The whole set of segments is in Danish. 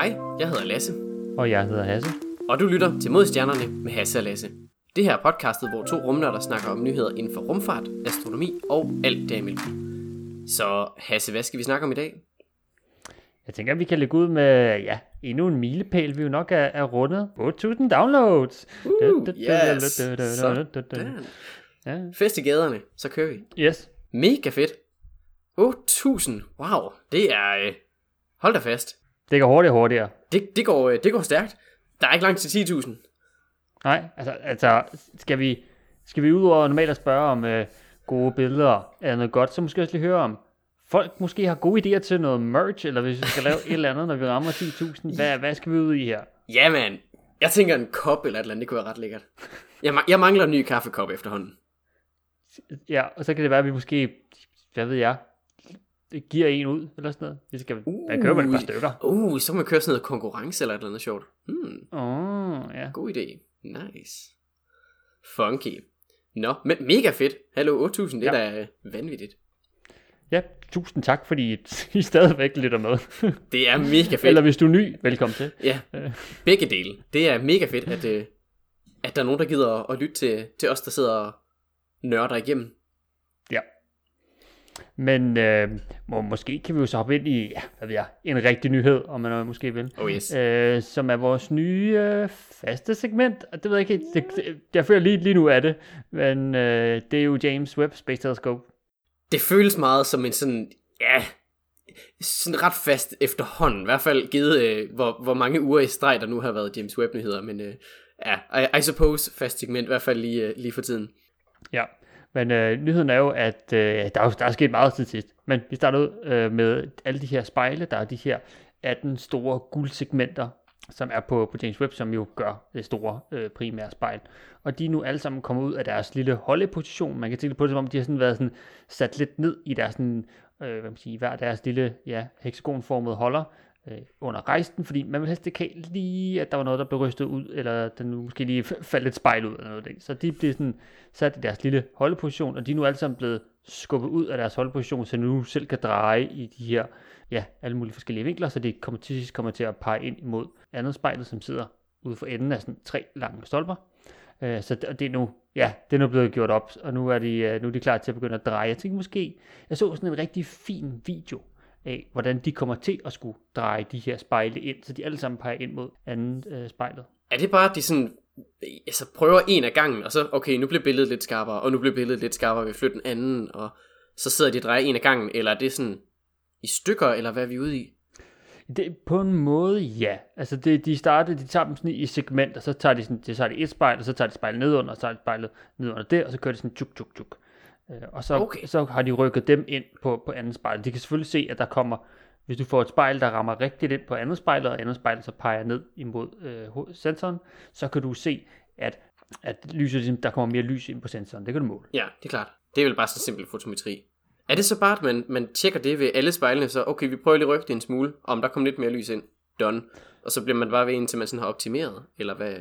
Hej, jeg hedder Lasse, Og jeg hedder Hasse. og du lytter til Mod Stjernerne med Hasse og Lasse. Det her er podcastet, hvor to rumnørder snakker om nyheder inden for rumfart, astronomi og alt derimellem. Så Hasse, hvad skal vi snakke om i dag? Jeg tænker, at vi kan lægge ud med ja, endnu en milepæl, vi jo nok er, er rundet. 8.000 downloads. Uh, yes, sådan. Ja. Fest i gaderne, så kører vi. Yes. Mega fedt. 8.000, wow, det er... Øh, hold da fast. Det går hurtigere og hurtigere. Det, det, går, øh, det går stærkt. Der er ikke langt til 10.000. Nej, altså, altså skal, vi, skal vi ud over normalt at spørge om øh, gode billeder er noget godt, så måske også lige høre om, folk måske har gode idéer til noget merch, eller hvis vi skal lave et eller andet, når vi rammer 10.000, hvad, hvad skal vi ud i her? Ja, man. Jeg tænker en kop eller et eller andet, det kunne være ret lækkert. Jeg, ma- jeg mangler en ny kaffekop efterhånden. Ja, og så kan det være, at vi måske, hvad ved jeg, giver en ud, eller sådan noget. Vi skal, uh, der køber et par stykker. Uh, så må vi køre sådan noget konkurrence eller et eller andet sjovt. Hmm, Åh, oh, ja. god idé. Nice. Funky. Nå, men mega fedt. Hallo 8000, det er Ja. da øh, vanvittigt. Ja, tusind tak, fordi I stadigvæk lytter med. Det er mega fedt. Eller hvis du er ny, velkommen til. Ja, begge dele. Det er mega fedt, at, øh, at der er nogen, der gider at, at lytte til, til os, der sidder og nørder igennem. Ja. Men øh, må, måske kan vi jo så hoppe ind i, ja, hvad ved jeg, en rigtig nyhed, om man måske vil. Oh yes. Øh, som er vores nye øh, faste segment. Og det ved jeg ikke, det, det, jeg føler lige, lige nu af det, men øh, det er jo James Webb Space Telescope. Det føles meget som en sådan, ja, sådan ret fast efterhånden. I hvert fald givet, øh, hvor, hvor mange uger i streg, der nu har været James Webb-nyheder. Men øh, ja, I, I suppose fast segment, i hvert fald lige, øh, lige for tiden. Ja, men øh, nyheden er jo, at øh, der, er, der er sket meget siden sidst. Men vi starter ud øh, med alle de her spejle. Der er de her 18 store guldsegmenter, som er på, på James Webb, som jo gør det store øh, primære spejl. Og de er nu alle sammen kommet ud af deres lille holdeposition. Man kan tænke på det, som om de har sådan været sådan sat lidt ned i deres sådan, øh, hvad man siger, hver deres lille ja, hexagonformede holder øh, under rejsen, fordi man vil helst ikke lige, at der var noget, der blev rystet ud, eller den nu måske lige faldt et spejl ud, eller noget det. Så de blev sådan sat i deres lille holdeposition, og de er nu alle sammen blevet skubbet ud af deres holdeposition, så de nu selv kan dreje i de her, ja, alle mulige forskellige vinkler, så det kommer til sidst kommer til at pege ind imod andet spejlet, som sidder ude for enden af sådan tre lange stolper. Øh, så det, det er nu, ja, det er nu blevet gjort op, og nu er de, øh, nu er de klar til at begynde at dreje. Jeg tænker måske, jeg så sådan en rigtig fin video af, hvordan de kommer til at skulle dreje de her spejle ind, så de alle sammen peger ind mod anden øh, spejlet. Er det bare, at de sådan, altså prøver en af gangen, og så, okay, nu bliver billedet lidt skarpere, og nu bliver billedet lidt skarpere, vi flytter den anden, og så sidder de og drejer en af gangen, eller er det sådan i stykker, eller hvad er vi ude i? Det, på en måde, ja. Altså, det, de starter, de tager dem sådan i segmenter, så tager de, sådan, så tager de et spejl, og så tager de spejlet nedunder, og så tager de spejlet nedunder der, og så kører de sådan tuk, tuk, tuk. Øh, og så, Okay. så har de rykket dem ind på, på anden spejl. De kan selvfølgelig se, at der kommer, hvis du får et spejl, der rammer rigtigt ind på andet spejl, og andet spejl så peger ned imod øh, sensoren, så kan du se, at, at lyset, ligesom, der kommer mere lys ind på sensoren. Det kan du måle. Ja, det er klart. Det er vel bare så simpel fotometri. Er det så bare, at man, man tjekker det ved alle spejlene, så okay, vi prøver lige at rykke det en smule, om der kommer lidt mere lys ind, done. Og så bliver man bare ved indtil man sådan har optimeret, eller hvad?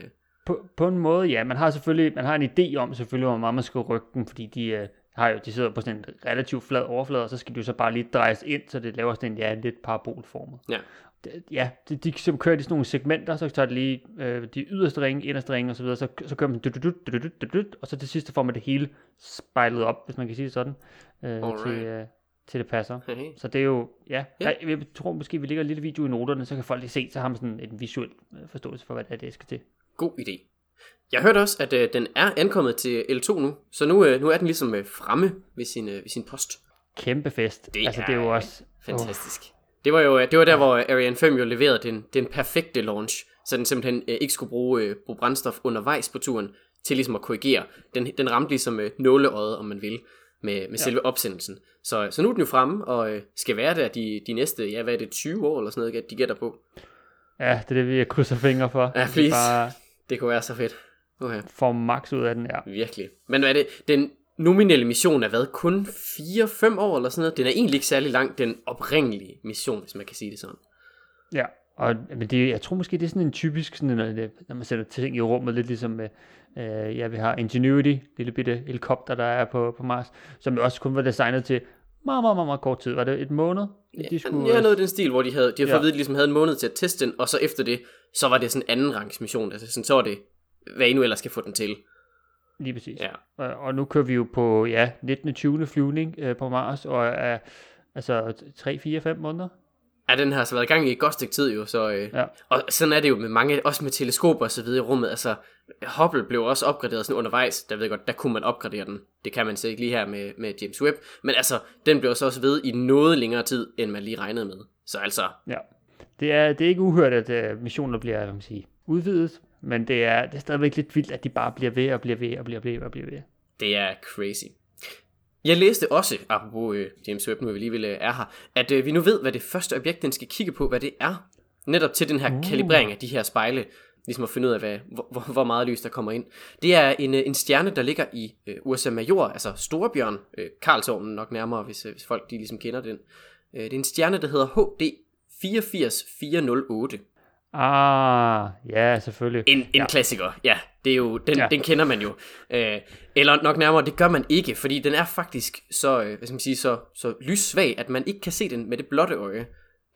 På, på en måde, ja. Man har selvfølgelig man har en idé om selvfølgelig, hvor meget man skal rykke den, fordi de, øh, har jo, de sidder på sådan en relativt flad overflade, og så skal de jo så bare lige drejes ind, så det laver sådan en ja, lidt parabolformet. Ja. Det- Ja, de, de så kører de sådan nogle segmenter, så tager de lige øh, de yderste ringe, inderste ringe osv., så, så kører man dut, dut, dut, dut, og så til sidst så får man det hele spejlet op, hvis man kan sige det sådan, øh, Alright. til, øh, til det passer. Hey. Så det er jo, ja, Ja. ja. Jeg, tror måske, vi lægger en lille video i noterne, så kan folk lige se, så har man sådan en visuel øh, forståelse for, hvad det er, det skal til. God idé. Jeg hørte også, at øh, den er ankommet til L2 nu, så nu, øh, nu er den ligesom øh, fremme ved sin, øh, ved sin post. Kæmpe fest. Det altså, det er jo er også... Fantastisk. Det var jo øh, det var der, hvor Ariane 5 jo leverede den, den perfekte launch, så den simpelthen øh, ikke skulle bruge, øh, bruge brændstof undervejs på turen, til ligesom at korrigere. Den, den ramte ligesom øh, nåleøjet, om man vil, med, med selve opsendelsen. Så, så nu er den jo fremme, og øh, skal være der de, de næste, ja hvad er det, 20 år eller sådan noget, de gætter på. Ja, det er det, vi krydser fingre for. Ja, please. Bare Det kunne være så fedt. Okay. får max ud af den, ja. Virkelig. Men hvad er det? Den nominelle mission er hvad? Kun 4-5 år eller sådan noget? Den er egentlig ikke særlig lang, den oprindelige mission, hvis man kan sige det sådan. Ja, og men det, jeg tror måske, det er sådan en typisk, sådan, når, det, når man sætter ting i rummet, lidt ligesom med, øh, ja, vi har Ingenuity, lille bitte helikopter, der er på, på Mars, som også kun var designet til meget, meget, meget, meget kort tid. Var det et måned? De skulle... Ja, noget i den stil, hvor de havde, de havde ja. fået at vide, at de ligesom havde en måned til at teste den, og så efter det, så var det sådan en anden rangs mission. Altså sådan, så var det, hvad I nu ellers skal få den til. Lige præcis. Ja. Og, og nu kører vi jo på, ja, 19. 20. flyvning øh, på Mars, og er altså 3, 4, 5 måneder. Ja, den har så været i gang i et godt stykke tid jo, så, øh, Ja. og sådan er det jo med mange, også med teleskoper og så videre i rummet, altså Hubble blev også opgraderet sådan undervejs, der ved jeg godt, der kunne man opgradere den, det kan man så ikke lige her med, med James Webb, men altså, den blev så også ved i noget længere tid, end man lige regnede med, så altså, Ja. Det er, det er ikke uhørt, at uh, missioner bliver hvad man sige, udvidet, men det er, det er stadigvæk lidt vildt, at de bare bliver ved og bliver ved og bliver ved og bliver ved. det er crazy. Jeg læste også, apropos øh, James Webb, nu vi alligevel øh, er her, at øh, vi nu ved, hvad det første objekt, den skal kigge på, hvad det er. Netop til den her uh. kalibrering af de her spejle, ligesom at finde ud af, hvad, hvor, hvor- meget lys der kommer ind. Det er en, øh, en stjerne, der ligger i øh, USA Major, altså Storebjørn, øh, Karlsovnen nok nærmere, hvis, øh, hvis folk de ligesom kender den. Øh, det er en stjerne, der hedder HD 44408. Ah, ja, selvfølgelig. En, en ja. klassiker, ja. Det er jo, den, ja. Ja. den kender man jo. Øh, eller nok nærmere, det gør man ikke, fordi den er faktisk så, øh, hvad skal man sige, så, så lyssvag, at man ikke kan se den med det blotte øje.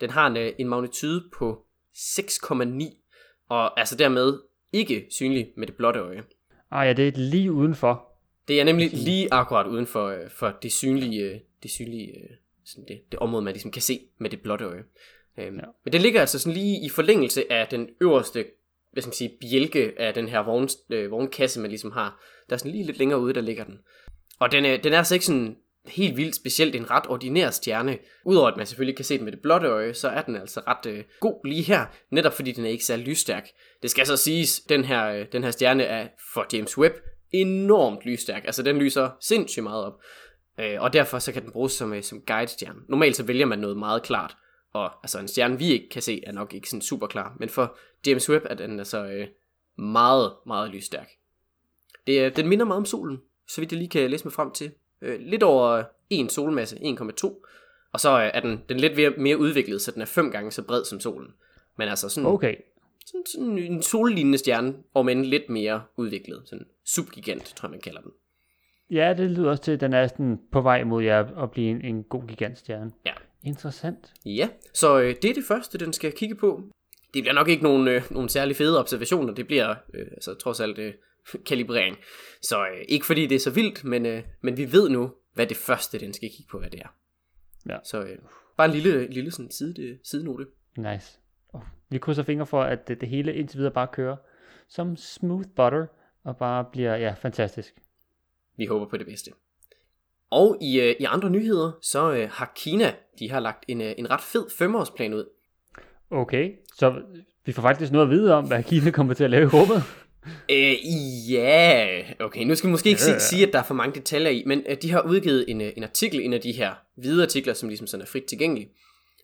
Den har en, øh, en magnitude på 6,9, og altså dermed ikke synlig med det blotte øje. Ah, ja, det er lige udenfor. Det er nemlig lige akkurat uden for, øh, for det synlige, øh, det synlige øh, sådan det, det område, man ligesom kan se med det blotte øje. Øhm, ja. Men den ligger altså sådan lige i forlængelse af den øverste hvad skal man sige, bjælke af den her vogn, øh, vognkasse, man ligesom har. Der er sådan lige lidt længere ude, der ligger den. Og den er, den er altså ikke sådan helt vildt specielt en ret ordinær stjerne. Udover at man selvfølgelig kan se den med det blotte øje, så er den altså ret øh, god lige her, netop fordi den er ikke særlig lysstærk. Det skal så siges, den her, øh, den her stjerne er for James Webb enormt lysstærk. Altså den lyser sindssygt meget op. Øh, og derfor så kan den bruges som, øh, som guidestjerne. Normalt så vælger man noget meget klart. Og altså en stjerne, vi ikke kan se, er nok ikke sådan super klar. Men for James Webb er den altså øh, meget, meget lysstærk. Det, øh, den minder meget om solen, så vidt jeg lige kan læse mig frem til. Øh, lidt over en solmasse, 1,2. Og så øh, er den, den lidt mere- mere udviklet, så den er fem gange så bred som solen. Men altså sådan, Okay. sådan, sådan en sollignende stjerne, og men lidt mere udviklet. Sådan subgigant, tror jeg man kalder den. Ja, det lyder også til, at den er sådan på vej mod jer at blive en, en god gigantstjerne. Ja. Interessant. Ja, så øh, det er det første, den skal kigge på. Det bliver nok ikke nogen, øh, nogen særlig fede observationer, det bliver øh, altså, trods alt øh, kalibrering. Så øh, ikke fordi det er så vildt, men, øh, men vi ved nu, hvad det første, den skal kigge på, hvad det er. Ja. Så øh, bare en lille, lille sådan side, sidenote. Nice. Oh, vi krydser fingre for, at det, det hele indtil videre bare kører som smooth butter, og bare bliver, ja, fantastisk. Vi håber på det bedste. Og i, øh, i andre nyheder, så øh, har Kina, de har lagt en, øh, en ret fed femårsplan ud. Okay, så vi får faktisk noget at vide om, hvad Kina kommer til at lave i rummet. Øh, ja, okay, nu skal vi måske ikke Ja, sige, at der er for mange detaljer i, men øh, de har udgivet en, øh, en artikel, en af de her hvide artikler, som ligesom sådan er frit tilgængelig.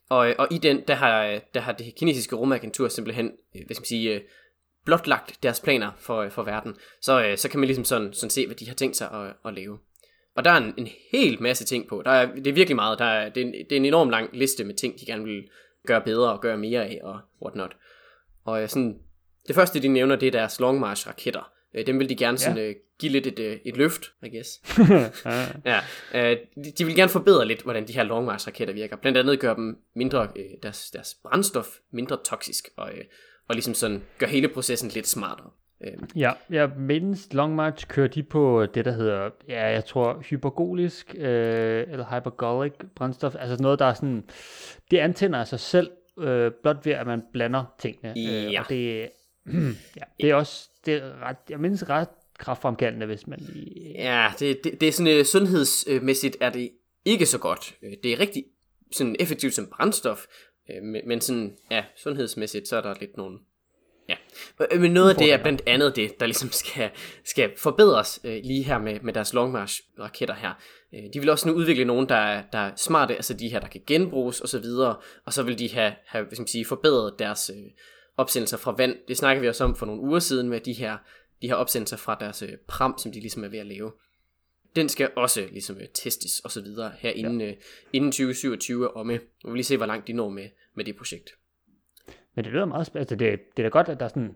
Og, øh, og i den, der har, øh, der har det kinesiske rumagentur simpelthen, hvad skal man sige, blotlagt deres planer for, for verden. Så, så kan man ligesom sådan, sådan se, hvad de har tænkt sig at, at lave. Og der er en, en hel masse ting på. Der er, det er virkelig meget. Der er, det, er en, det er en enorm lang liste med ting, de gerne vil gøre bedre og gøre mere af og whatnot. Og sådan, det første, de nævner, det er deres Long March raketter. Øh, dem vil de gerne sådan, øh, give lidt et, øh, et løft, I guess. Ja, øh, de, de vil gerne forbedre lidt, hvordan de her Long March raketter virker. Blandt andet gøre dem mindre, øh, deres, deres brændstof mindre toksisk, og, øh, og ligesom sådan gøre hele processen lidt smartere. Øh, ja, jeg mindes Long March kører de på det, der hedder, ja, jeg tror hypergolisk, øh, eller hypergolic brændstof, altså noget, der er sådan, det antænder af sig selv, øh, blot ved, at man blander tingene. Øh, Ja. og det, ja, det er også, det er ret, jeg mindes ret kraftfremkaldende, hvis man lige, Ja, det, det, det er sådan øh, sundhedsmæssigt er det ikke så godt. Øh, Det er rigtig sådan effektivt som brændstof, øh, men, men sådan, ja, sundhedsmæssigt, så er der lidt nogle, ja. Men noget af det er blandt andet det, der ligesom skal, skal forbedres øh, lige her med, med deres Long March raketter her. Øh, de vil også nu udvikle nogen, der er, der er smarte, altså de her, der kan genbruges og så videre, og så vil de have, have hvad skal man sige, forbedret deres øh, opsendelser fra vand. Det snakker vi også om for nogle uger siden med de her, de her opsendelser fra deres øh, pram, som de ligesom er ved at lave den skal også ligesom øh, testes og så videre her inden, ja. øh, inden 2027 og med. Vi vil lige se, hvor langt de når med, med det projekt. Men det lyder meget spændende. Altså, det, det er da godt, at der er sådan,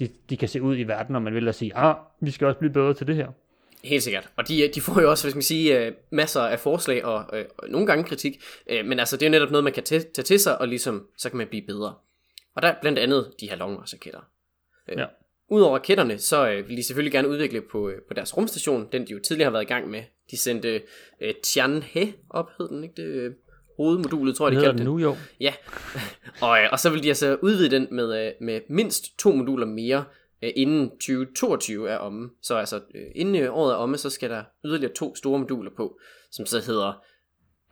de, de kan se ud i verden, når man vil at sige, ah, vi skal også blive bedre til det her. Helt sikkert. Og de, de får jo også, hvis man sige, masser af forslag og, og nogle gange kritik. Men altså, det er netop noget, man kan tage til sig, og ligesom, så kan man blive bedre. Og der er blandt andet de her longrørsraketter. Ja. Udover raketterne, så øh, vil de selvfølgelig gerne udvikle på, øh, på deres rumstation, den de jo tidligere har været i gang med. De sendte øh, Tianhe op, hed den, ikke det? Øh, hovedmodulet, tror jeg, de kaldte det. nu jo. Ja, og, øh, og så vil de altså udvide den med, øh, med mindst to moduler mere, øh, inden 2022 er omme. Så altså, øh, inden øh, året er omme, så skal der yderligere to store moduler på, som så hedder,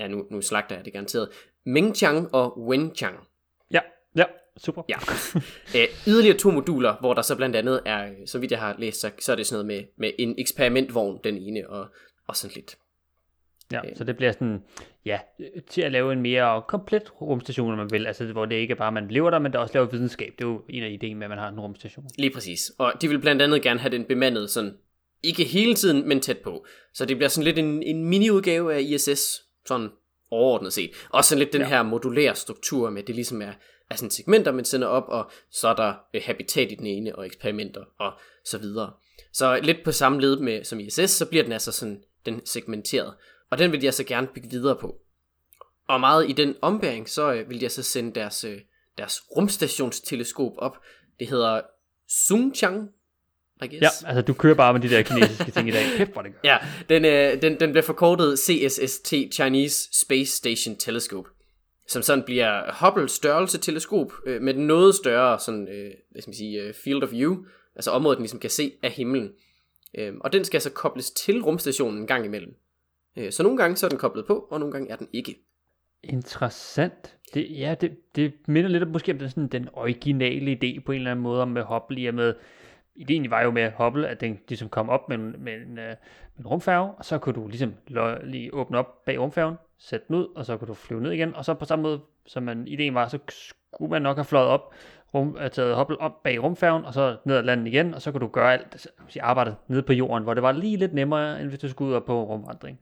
ja nu, nu slagter jeg det garanteret, Mengchang og Wenchang. Super. Ja. Æ, yderligere to moduler, hvor der så blandt andet er, øh, så vidt jeg har læst, så, så er det sådan noget med, med en eksperimentvogn, den ene, og, og sådan lidt. Ja, så det bliver sådan, ja, til at lave en mere komplet rumstation, om man vil, altså hvor det ikke er bare, man lever der, men der også laver videnskab. Det er jo en af ideen med, at man har en rumstation. Lige præcis. Og de vil blandt andet gerne have den bemandet sådan, ikke hele tiden, men tæt på. Så det bliver sådan lidt en, en mini-udgave af ISS, sådan overordnet set. Og sådan lidt den Ja. her modulære struktur med, det ligesom er, er sådan segmenter, man sender op, og så er der øh, habitat i den ene, og eksperimenter, og så videre. Så lidt på samme led med som ISS, så bliver den altså sådan, den segmenteret. Og den vil de altså gerne bygge videre på. Og meget i den ombæring, så øh, vil de altså sende deres, øh, deres rumstationsteleskop op. Det hedder Sungchang, I guess. Ja, altså du kører bare med de der kinesiske ting i dag. Kæft, hvor det gør. Ja, den, øh, den, den bliver forkortet CSST, Chinese Space Station Telescope, som sådan bliver Hubble størrelse teleskop, øh, med den noget større sådan, øh, hvad skal man sige, øh, field of view, altså området, den ligesom kan se af himlen. Øh, og den skal så kobles til rumstationen en gang imellem. Øh, så nogle gange så er den koblet på, og nogle gange er den ikke. Interessant. Det, ja, det, det minder lidt om måske om den, sådan, den originale idé på en eller anden måde om med Hubble, i og med, ideen var jo med Hubble, at den ligesom kom op med, en- med, en, øh, med en rumfærge, og så kunne du ligesom lo- lige åbne op bag rumfærgen, sætte den ud, og så kunne du flyve ned igen, og så på samme måde, som man, ideen var, så skulle man nok have fløjet op, rum, øh, taget Hubble op bag rumfærgen, og så ned ad landet igen, og så kunne du gøre alt altså, arbejdet nede på jorden, hvor det var lige lidt nemmere, end hvis du skulle ud og på rumvandring.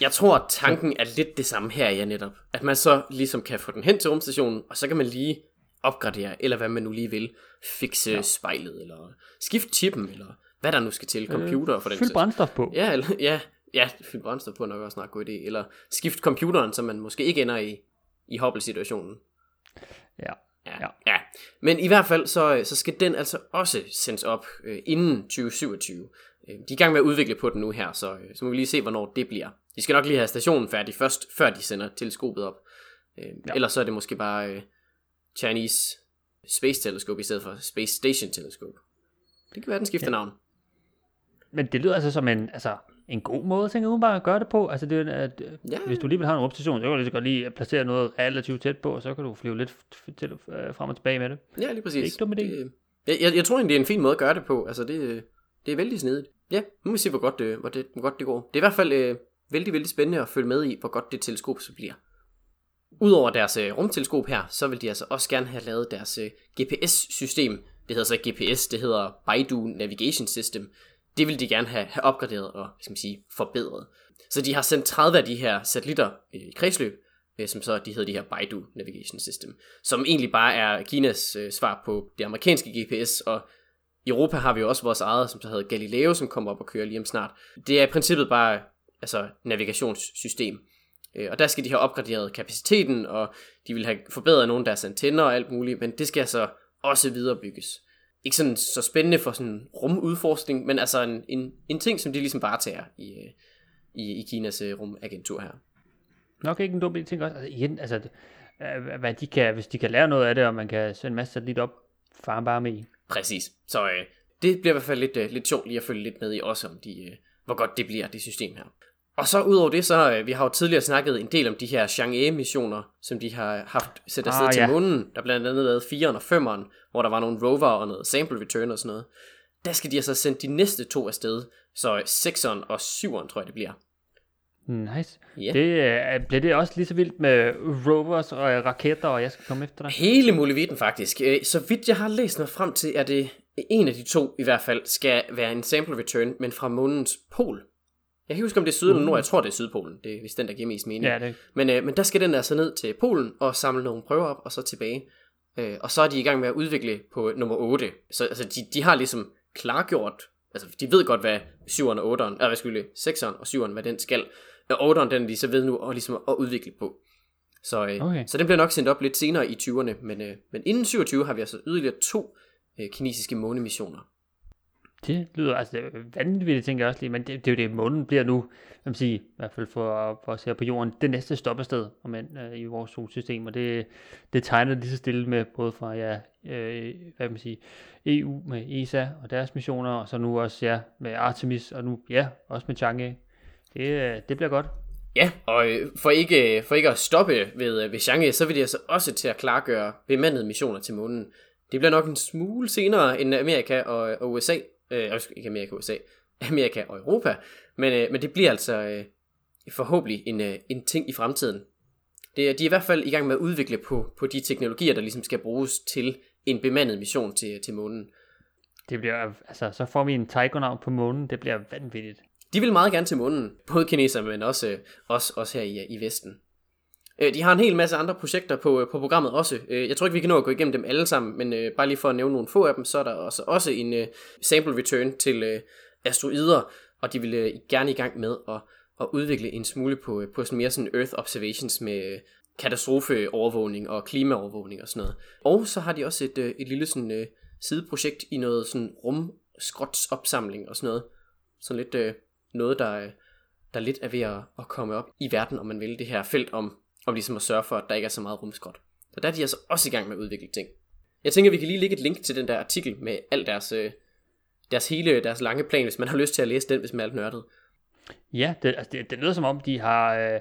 Jeg tror, at tanken er lidt det samme her, ja netop. At man så ligesom kan få den hen til rumstationen, og så kan man lige opgradere, eller hvad man nu lige vil. Fikse ja. spejlet, eller skifte chippen, eller hvad der nu skal til. Computer for den Fyld brændstof på. Ja, eller, ja, ja, fyldt brændstof på er nok også snart en god idé. Eller skift computeren, så man måske ikke ender i, i Hubble-situationen. Ja. Ja, Ja. ja. Men i hvert fald, så, så skal den altså også sendes op øh, inden 2027. Øh, de er i gang med at udvikle på den nu her, så, øh, så må vi lige se, hvornår det bliver. De skal nok lige have stationen færdig først, før de sender teleskopet op. Øh, ja. Ellers så er det måske bare øh, Chinese Space Telescope i stedet for Space Station Telescope. Det kan være, den skifter ja. navn. Men det lyder altså som en, altså, en god måde, tænker jeg bare at gøre det på. Altså, det, er, at, Ja. ja. hvis du lige vil have en rumstation, så kan du lige så godt lige placere noget relativt tæt på, og så kan du flyve lidt til, øh, frem og tilbage med det. Ja, lige præcis. Det er ikke dum idé. Det, jeg, jeg, jeg tror egentlig, det er en fin måde at gøre det på. Altså, det, det er vældig snedigt. Ja, nu må vi se, hvor godt det, hvor det, hvor godt det går. Det er i hvert fald øh, vældig, vældig spændende at følge med i, hvor godt det teleskop så bliver. Udover deres øh, rumteleskop her, så vil de altså også gerne have lavet deres øh, GPS-system. Det hedder så ikke GPS, det hedder Baidu Navigation System. Det vil de gerne have, have opgraderet og hvad skal man sige, forbedret. Så de har sendt 30 af de her satellitter øh, i kredsløb, øh, som så de hedder de her Baidu Navigation System, som egentlig bare er Kinas øh, svar på det amerikanske GPS, og i Europa har vi jo også vores eget, som så hedder Galileo, som kommer op og kører lige om snart. Det er i princippet bare altså navigationssystem. Øh, Og der skal de have opgraderet kapaciteten, og de vil have forbedret nogle af deres antenner og alt muligt, men det skal altså også viderebygges. Ikke sådan så spændende for sådan rumudforskning, men altså en, en, en ting, som de ligesom bare tager i, øh, i, i Kinas øh, rumagentur her. Nok ikke en dum jeg også. Altså, igen, altså, hvad de kan, hvis de kan lære noget af det, og man kan sende en masse satellit op, faren bare med i. Præcis. Så øh, det bliver i hvert fald lidt, øh, lidt sjovt lige at følge lidt med i også, om de, øh, hvor godt det bliver, det system her. Og så udover det, så øh, vi har jo tidligere snakket en del om de her Chang'e-missioner, som de har haft sendt afsted Ah, til ja. månen. Der blandt andet lavet 4'eren og 5'eren, hvor der var nogle rover og noget sample return og sådan noget. Der skal de altså sende de næste to afsted, så 6'eren og 7'eren tror jeg det bliver. Nice. Ja. Det, øh, bliver det også lige så vildt med rovers og øh, raketter, og jeg skal komme efter dig? Hele muligheden faktisk. Øh, Så vidt jeg har læst mig frem til, er det en af de to i hvert fald skal være en sample return, men fra månens pol. Jeg kan ikke huske, om det er syd eller nord. Jeg tror, det er Sydpolen. Det er vist den, der giver mest mening. Ja, det Men, øh, men der skal den altså ned til Polen og samle nogle prøver op, og så tilbage. Øh, og så er de i gang med at udvikle på nummer 8. Så altså, de, de har ligesom klargjort Altså, de ved godt, hvad 7'eren og 8'eren, eller hvad skulle 6'eren og 7'eren, hvad den skal. Og 8'eren, den er de så ved nu at, ligesom at udvikle på. Så, øh, okay. så den bliver nok sendt op lidt senere i 20'erne, men, øh, men inden 27 har vi altså yderligere to øh, kinesiske månemissioner. Det lyder altså det er vanvittigt, tænker jeg også lige, men det, det er jo det, månen bliver nu, man sige, i hvert fald for, for at se på jorden, det næste stoppested om end, øh, i vores solsystem, og det, det tegner lige så stille med, både fra ja, øh, hvad man sige, EU med ESA og deres missioner, og så nu også ja, med Artemis, og nu ja, også med Chang'e. Det, øh, det bliver godt. Ja, og øh, for ikke, øh, for ikke at stoppe ved, øh, ved Chang'e, så vil de altså også til at klargøre bemandede missioner til månen. Det bliver nok en smule senere end Amerika og, og USA, øh, ikke Amerika og USA, Amerika og Europa, men, øh, men det bliver altså øh, forhåbentlig en, øh, en ting i fremtiden. Det, de er i hvert fald i gang med at udvikle på, på de teknologier, der ligesom skal bruges til en bemandet mission til, til månen. Det bliver, altså, så får vi en taikonaut på månen, det bliver vanvittigt. De vil meget gerne til månen, både kinesere, men også, også, også her i, i Vesten. Øh, de har en hel masse andre projekter på, øh, på programmet også. Øh, jeg tror ikke, vi kan nå at gå igennem dem alle sammen, men øh, bare lige for at nævne nogle få af dem, så er der også, også en sample return til asteroider, og de vil gerne i gang med at, at udvikle en smule på, på sådan mere sådan Earth observations med katastrofeovervågning og klimaovervågning og sådan noget. Og så har de også et, et lille sådan sideprojekt i noget sådan rumskrotsopsamling og sådan noget. Sådan lidt noget, der, der lidt er ved at, at komme op i verden, om man vil, det her felt om om ligesom at sørge for, at der ikke er så meget rumskrot. Så der er de altså også i gang med at udvikle ting. Jeg tænker, vi kan lige lægge et link til den der artikel med al deres, øh, deres hele, deres lange plan, hvis man har lyst til at læse den, hvis man er alt nørdet. Ja, det, altså det, det lyder som om, de har... Øh,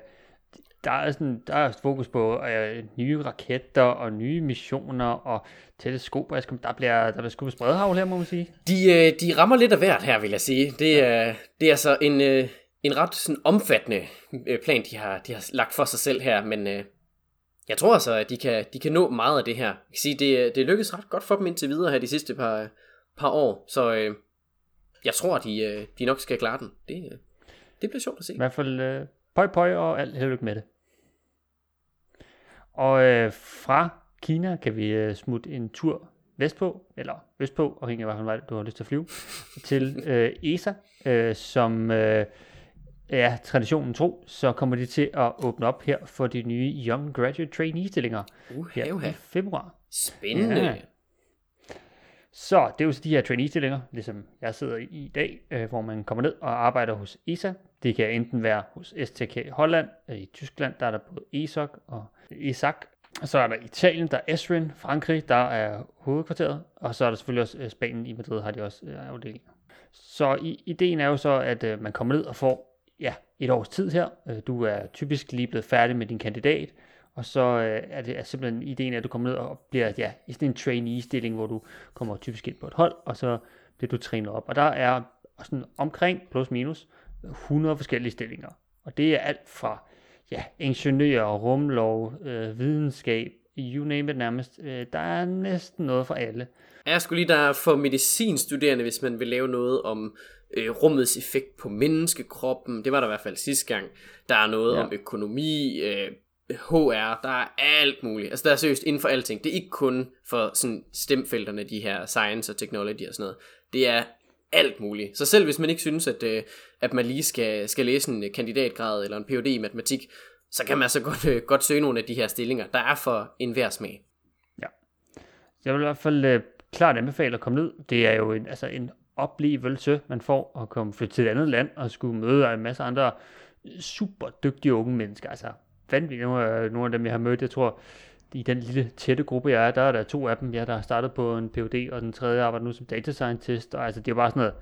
der er, sådan, der er fokus på øh, nye raketter og nye missioner og teleskoper. Der bliver, der bliver skubbet spredhavl her, må man sige. De, øh, de rammer lidt af hvert her, vil jeg sige. Det er, det er altså en, øh, en ret sådan omfattende øh, plan, de har, de har lagt for sig selv her, men øh, jeg tror altså, at de kan, de kan nå meget af det her. Jeg kan sige, det, øh, det lykkes ret godt for dem indtil videre her de sidste par, par år, så øh, jeg tror, at de, øh, de nok skal klare den. Det, øh, det bliver sjovt at se. I hvert fald øh, pøj pøj og alt held med det. Og øh, fra Kina kan vi øh, smutte en tur vestpå, eller østpå, afhængig af hvilken vej du har lyst til at flyve, til øh, ESA, øh, som øh, ja, traditionen tro, så kommer de til at åbne op her for de nye Young Graduate Trainee-stillinger uh, her uh, i februar. Spændende. Ja. Så det er jo så de her trainee-stillinger, ligesom jeg sidder i i dag, øh, hvor man kommer ned og arbejder hos ESA. Det kan enten være hos STK i Holland, øh, i Tyskland, der er der både ESOC og ESAC. Så er der Italien, der er Esrin, Frankrig, der er hovedkvarteret, og så er der selvfølgelig også øh, Spanien i Madrid, har de også afdelinger. Så i, ideen er jo så, at øh, man kommer ned og får ja, et års tid her. Øh, du er typisk lige blevet færdig med din kandidat, og så øh, er det er simpelthen ideen, at du kommer ned og bliver ja, i sådan en trainee-stilling, hvor du kommer typisk ind på et hold, og så bliver du trænet op. Og der er sådan omkring plus minus 100 forskellige stillinger. Og det er alt fra ja, ingeniør, rumlov, øh, videnskab, you name it nærmest. Øh, der er næsten noget for alle. Jeg skulle lige der for medicinstuderende, hvis man vil lave noget om øh, rummets effekt på menneskekroppen. Det var der i hvert fald sidste gang. Der er noget ja. om økonomi, øh, HR, der er alt muligt. Altså der er seriøst inden for alting. Det er ikke kun for sådan stemfelterne, de her science og technology og sådan noget. Det er alt muligt. Så selv hvis man ikke synes, at, øh, at man lige skal, skal læse en kandidatgrad eller en Ph.D. i matematik, så kan man altså godt, øh, godt søge nogle af de her stillinger. Der er for enhver smag. Ja. Jeg vil i hvert fald øh, klart anbefale at komme ned. Det er jo en, altså en oplevelse, man får at komme flytte til et andet land og skulle møde en masse andre super dygtige unge mennesker. Altså vanvittigt nogle, nogle af dem, jeg har mødt. Jeg tror, i den lille tætte gruppe, jeg er, der er der to af dem, jeg der har startet på en PhD, og den tredje arbejder nu som data scientist, og altså det er bare sådan noget,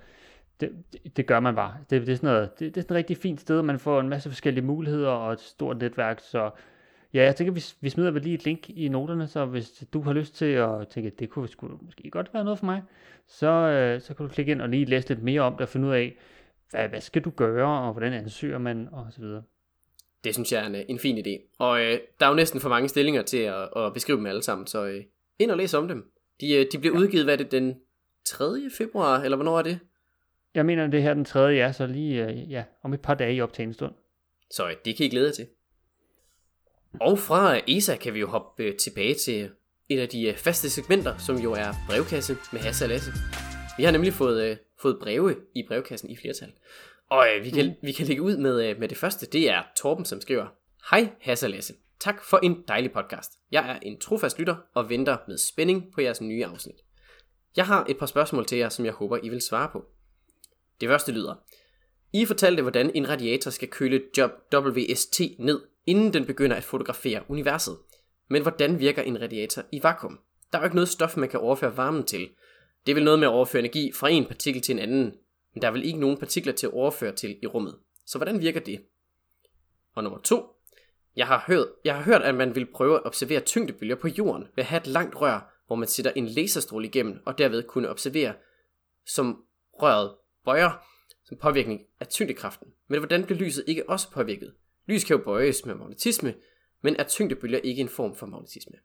det, det, det gør man bare. Det, det, er sådan noget, det, det er sådan et rigtig fint sted, man får en masse forskellige muligheder og et stort netværk, så Ja, jeg tænker, vi, vi smider vel lige et link i noterne, så hvis du har lyst til at tænke, at det kunne skulle måske godt være noget for mig, så, øh, så kan du klikke ind og lige læse lidt mere om det og finde ud af, hvad, hvad skal du gøre, og hvordan ansøger man, og så videre. Det synes jeg er en, en fin idé. Og øh, der er jo næsten for mange stillinger til at, at beskrive dem alle sammen, så øh, ind og læs om dem. De, øh, de bliver ja. udgivet, hvad er det, den 3. februar, eller hvornår er det? Jeg mener, det her den 3. ja, så lige øh, ja, om et par dage i optagende stund. Så det kan I glæde jer til. Og fra ESA kan vi jo hoppe øh, tilbage til et af de øh, faste segmenter, som jo er brevkasse med Hasse og Lasse. Vi har nemlig fået, øh, fået breve i brevkassen i flertal. Og øh, vi, kan, vi kan lægge ud med, øh, med det første. Det er Torben, som skriver, Hej Hasse Lasse. Tak for en dejlig podcast. Jeg er en trofast lytter og venter med spænding på jeres nye afsnit. Jeg har et par spørgsmål til jer, som jeg håber, I vil svare på. Det første lyder. I fortalte, hvordan en radiator skal køle job WST ned, inden den begynder at fotografere universet. Men hvordan virker en radiator i vakuum? Der er jo ikke noget stof, man kan overføre varmen til. Det er vel noget med at overføre energi fra en partikel til en anden, men der er vel ikke nogen partikler til at overføre til i rummet. Så hvordan virker det? Og nummer to. Jeg har, hørt, jeg har hørt, at man vil prøve at observere tyngdebølger på jorden ved at have et langt rør, hvor man sætter en laserstråle igennem, og derved kunne observere, som røret bøjer, som påvirkning af tyngdekraften. Men hvordan bliver lyset ikke også påvirket? Lys kan jo bøjes med magnetisme, men er tyngdebølger ikke en form for magnetisme?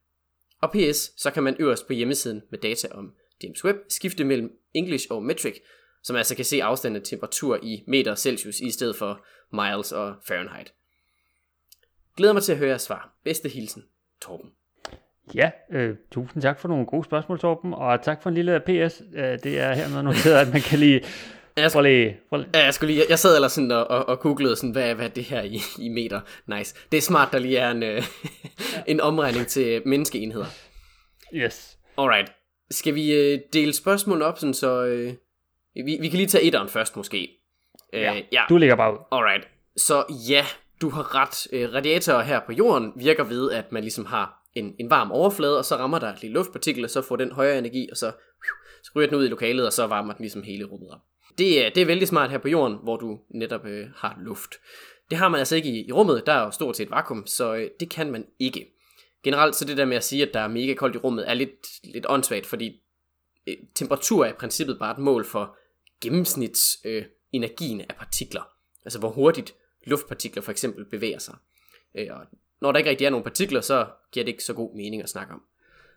Og PS, så kan man øverst på hjemmesiden med data om James Webb skifte mellem English og metric, som altså kan se afstanden af temperatur i meter Celsius i stedet for miles og Fahrenheit. Glæder mig til at høre jeres svar. Bedste hilsen, Torben. Ja, øh, tusind tak for nogle gode spørgsmål, Torben, og tak for en lille PS. Øh, det er hermed noteret, at man kan lige... Jeg, prøv lige, prøv lige. Ja, jeg, skulle lige, jeg sad ellers sådan og, og, og googlede, sådan, hvad, hvad er det her i, i meter? Nice. Det er smart, der lige er en, øh, en omregning til menneskeenheder. Yes. Alright. Skal vi øh, dele spørgsmålene op, sådan, så øh, vi, vi kan lige tage etteren først måske. Øh, ja, ja, du ligger bare ud. Alright. Så ja, du har ret. Øh, radiatorer her på jorden virker ved, at man ligesom har en, en varm overflade, og så rammer der et lille luftpartikel, og så får den højere energi, og så, så ryger den ud i lokalet, og så varmer den ligesom hele rummet op. Det er, det er vældig smart her på jorden, hvor du netop øh, har luft. Det har man altså ikke i, i rummet, der er jo stort set vakuum, så øh, det kan man ikke. Generelt så det der med at sige, at der er mega koldt i rummet, er lidt, lidt åndssvagt, fordi øh, temperatur er i princippet bare et mål for gennemsnits øh, energien af partikler. Altså hvor hurtigt luftpartikler for eksempel bevæger sig. Øh, og når der ikke rigtig er nogen partikler, så giver det ikke så god mening at snakke om.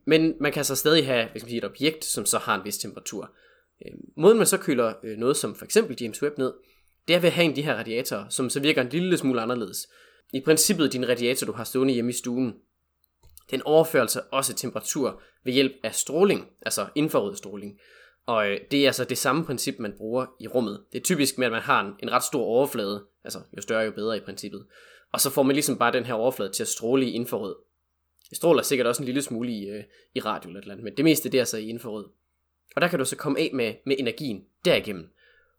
Men man kan så stadig have hvad skal man sige, et objekt, som så har en vis temperatur. Øhm, måden man så køler øh, noget som for eksempel James Webb ned, det er ved at have en af de her radiatorer, som så virker en lille smule anderledes. I princippet din radiator, du har stående hjemme i stuen, den overfører altså også temperatur ved hjælp af stråling, altså infrarød stråling. Og øh, det er altså det samme princip, man bruger i rummet. Det er typisk med, at man har en, en ret stor overflade, altså jo større jo bedre i princippet. Og så får man ligesom bare den her overflade til at stråle i infrarød. Det stråler sikkert også en lille smule i, øh, i radio eller, eller men det meste det er så i infrarød. Og der kan du så komme af med, med energien derigennem.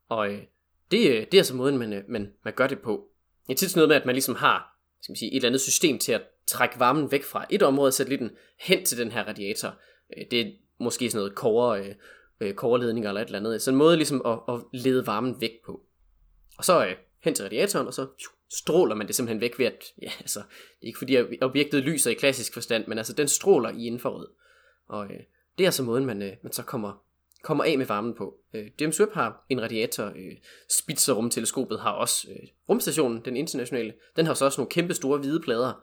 Og øh, det, øh, det er så måden, man, øh, man, man gør det på. Det er tit noget med, at man ligesom har skal man sige, et eller andet system til at trække varmen væk fra et område og sætte lidt den hen til den her radiator. Øh, det er måske sådan noget core, øh, øh, eller et eller andet. Så en måde ligesom at, at lede varmen væk på. Og så øh, hen til radiatoren, og så stråler man det simpelthen væk ved at, ja altså, det er ikke fordi objektet lyser i klassisk forstand, men altså den stråler i infrarød. Og øh, det er så måden, man, øh, man så kommer, kommer af med varmen på. Øh, James Webb har en radiator, øh, Spitzer rumteleskopet har også øh, rumstationen, den internationale, den har så også nogle kæmpe store hvide plader,